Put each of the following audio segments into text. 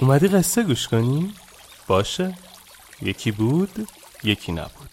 اومدی قصه گوش کنی؟ باشه. یکی بود یکی نبود.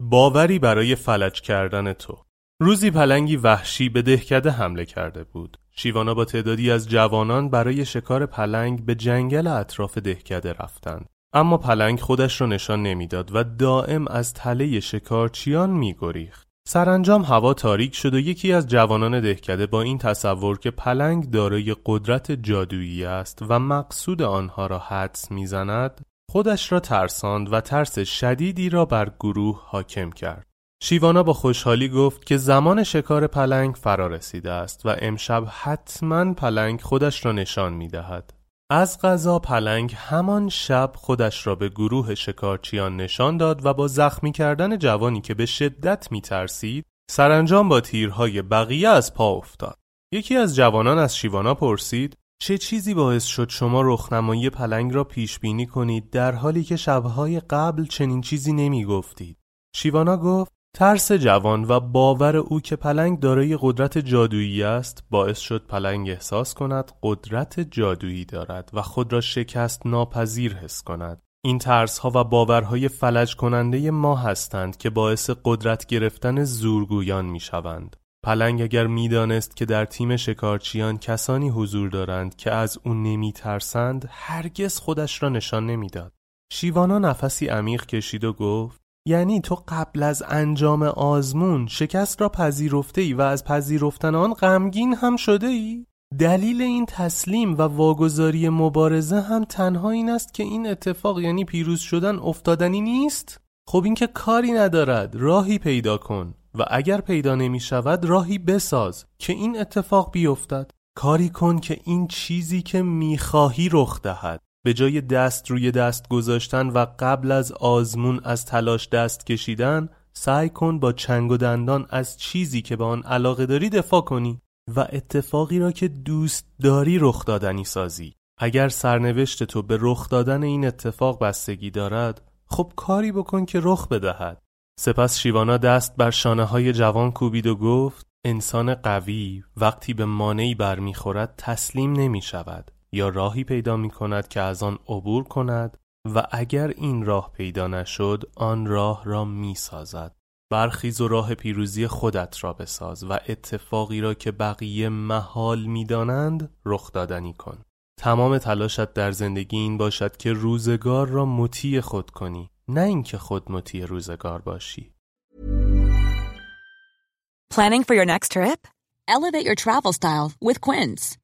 باوری برای فلج کردن تو. روزی پلنگی وحشی به دهکده حمله کرده بود. شیوانا با تعدادی از جوانان برای شکار پلنگ به جنگل اطراف دهکده رفتند. اما پلنگ خودش را نشان نمی‌داد و دائم از تله شکارچیان میگریخت سرانجام هوا تاریک شد و یکی از جوانان دهکده با این تصور که پلنگ دارای قدرت جادویی است و مقصود آنها را حدس می‌زند خودش را ترساند و ترس شدیدی را بر گروه حاکم کرد شیوانا با خوشحالی گفت که زمان شکار پلنگ فرا رسیده است و امشب حتما پلنگ خودش را نشان می دهد. از غذا پلنگ همان شب خودش را به گروه شکارچیان نشان داد و با زخمی کردن جوانی که به شدت می ترسید سرانجام با تیرهای بقیه از پا افتاد. یکی از جوانان از شیوانا پرسید چه چیزی باعث شد شما رخنمایی پلنگ را پیش بینی کنید در حالی که شبهای قبل چنین چیزی نمی گفتید؟ شیوانا گفت ترس جوان و باور او که پلنگ دارای قدرت جادویی است باعث شد پلنگ احساس کند قدرت جادویی دارد و خود را شکست ناپذیر حس کند این ترس ها و باورهای فلج کننده ما هستند که باعث قدرت گرفتن زورگویان می شوند. پلنگ اگر می‌دانست که در تیم شکارچیان کسانی حضور دارند که از او نمی ترسند هرگز خودش را نشان نمی‌داد. شیوانا نفسی عمیق کشید و گفت یعنی تو قبل از انجام آزمون شکست را پذیرفته ای و از پذیرفتن آن غمگین هم شده ای؟ دلیل این تسلیم و واگذاری مبارزه هم تنها این است که این اتفاق یعنی پیروز شدن افتادنی نیست؟ خب این که کاری ندارد راهی پیدا کن و اگر پیدا نمی شود راهی بساز که این اتفاق بیفتد کاری کن که این چیزی که می‌خواهی رخ دهد به جای دست روی دست گذاشتن و قبل از آزمون از تلاش دست کشیدن سعی کن با چنگ و دندان از چیزی که به آن علاقه داری دفاع کنی و اتفاقی را که دوست داری رخ دادنی سازی. اگر سرنوشت تو به رخ دادن این اتفاق بستگی دارد خب کاری بکن که رخ بدهد. سپس شیوانا دست بر شانه های جوان کوبید و گفت انسان قوی وقتی به مانعی برمیخورد تسلیم نمی شود یا راهی پیدا می کند که از آن عبور کند و اگر این راه پیدا نشد آن راه را می سازد برخیز و راه پیروزی خودت را بساز و اتفاقی را که بقیه محال می‌دانند رخ دادنی کن تمام تلاشت در زندگی این باشد که روزگار را مطیع خود کنی نه اینکه خود مطیع روزگار باشی Planning for your next trip? Elevate your travel style with Quince.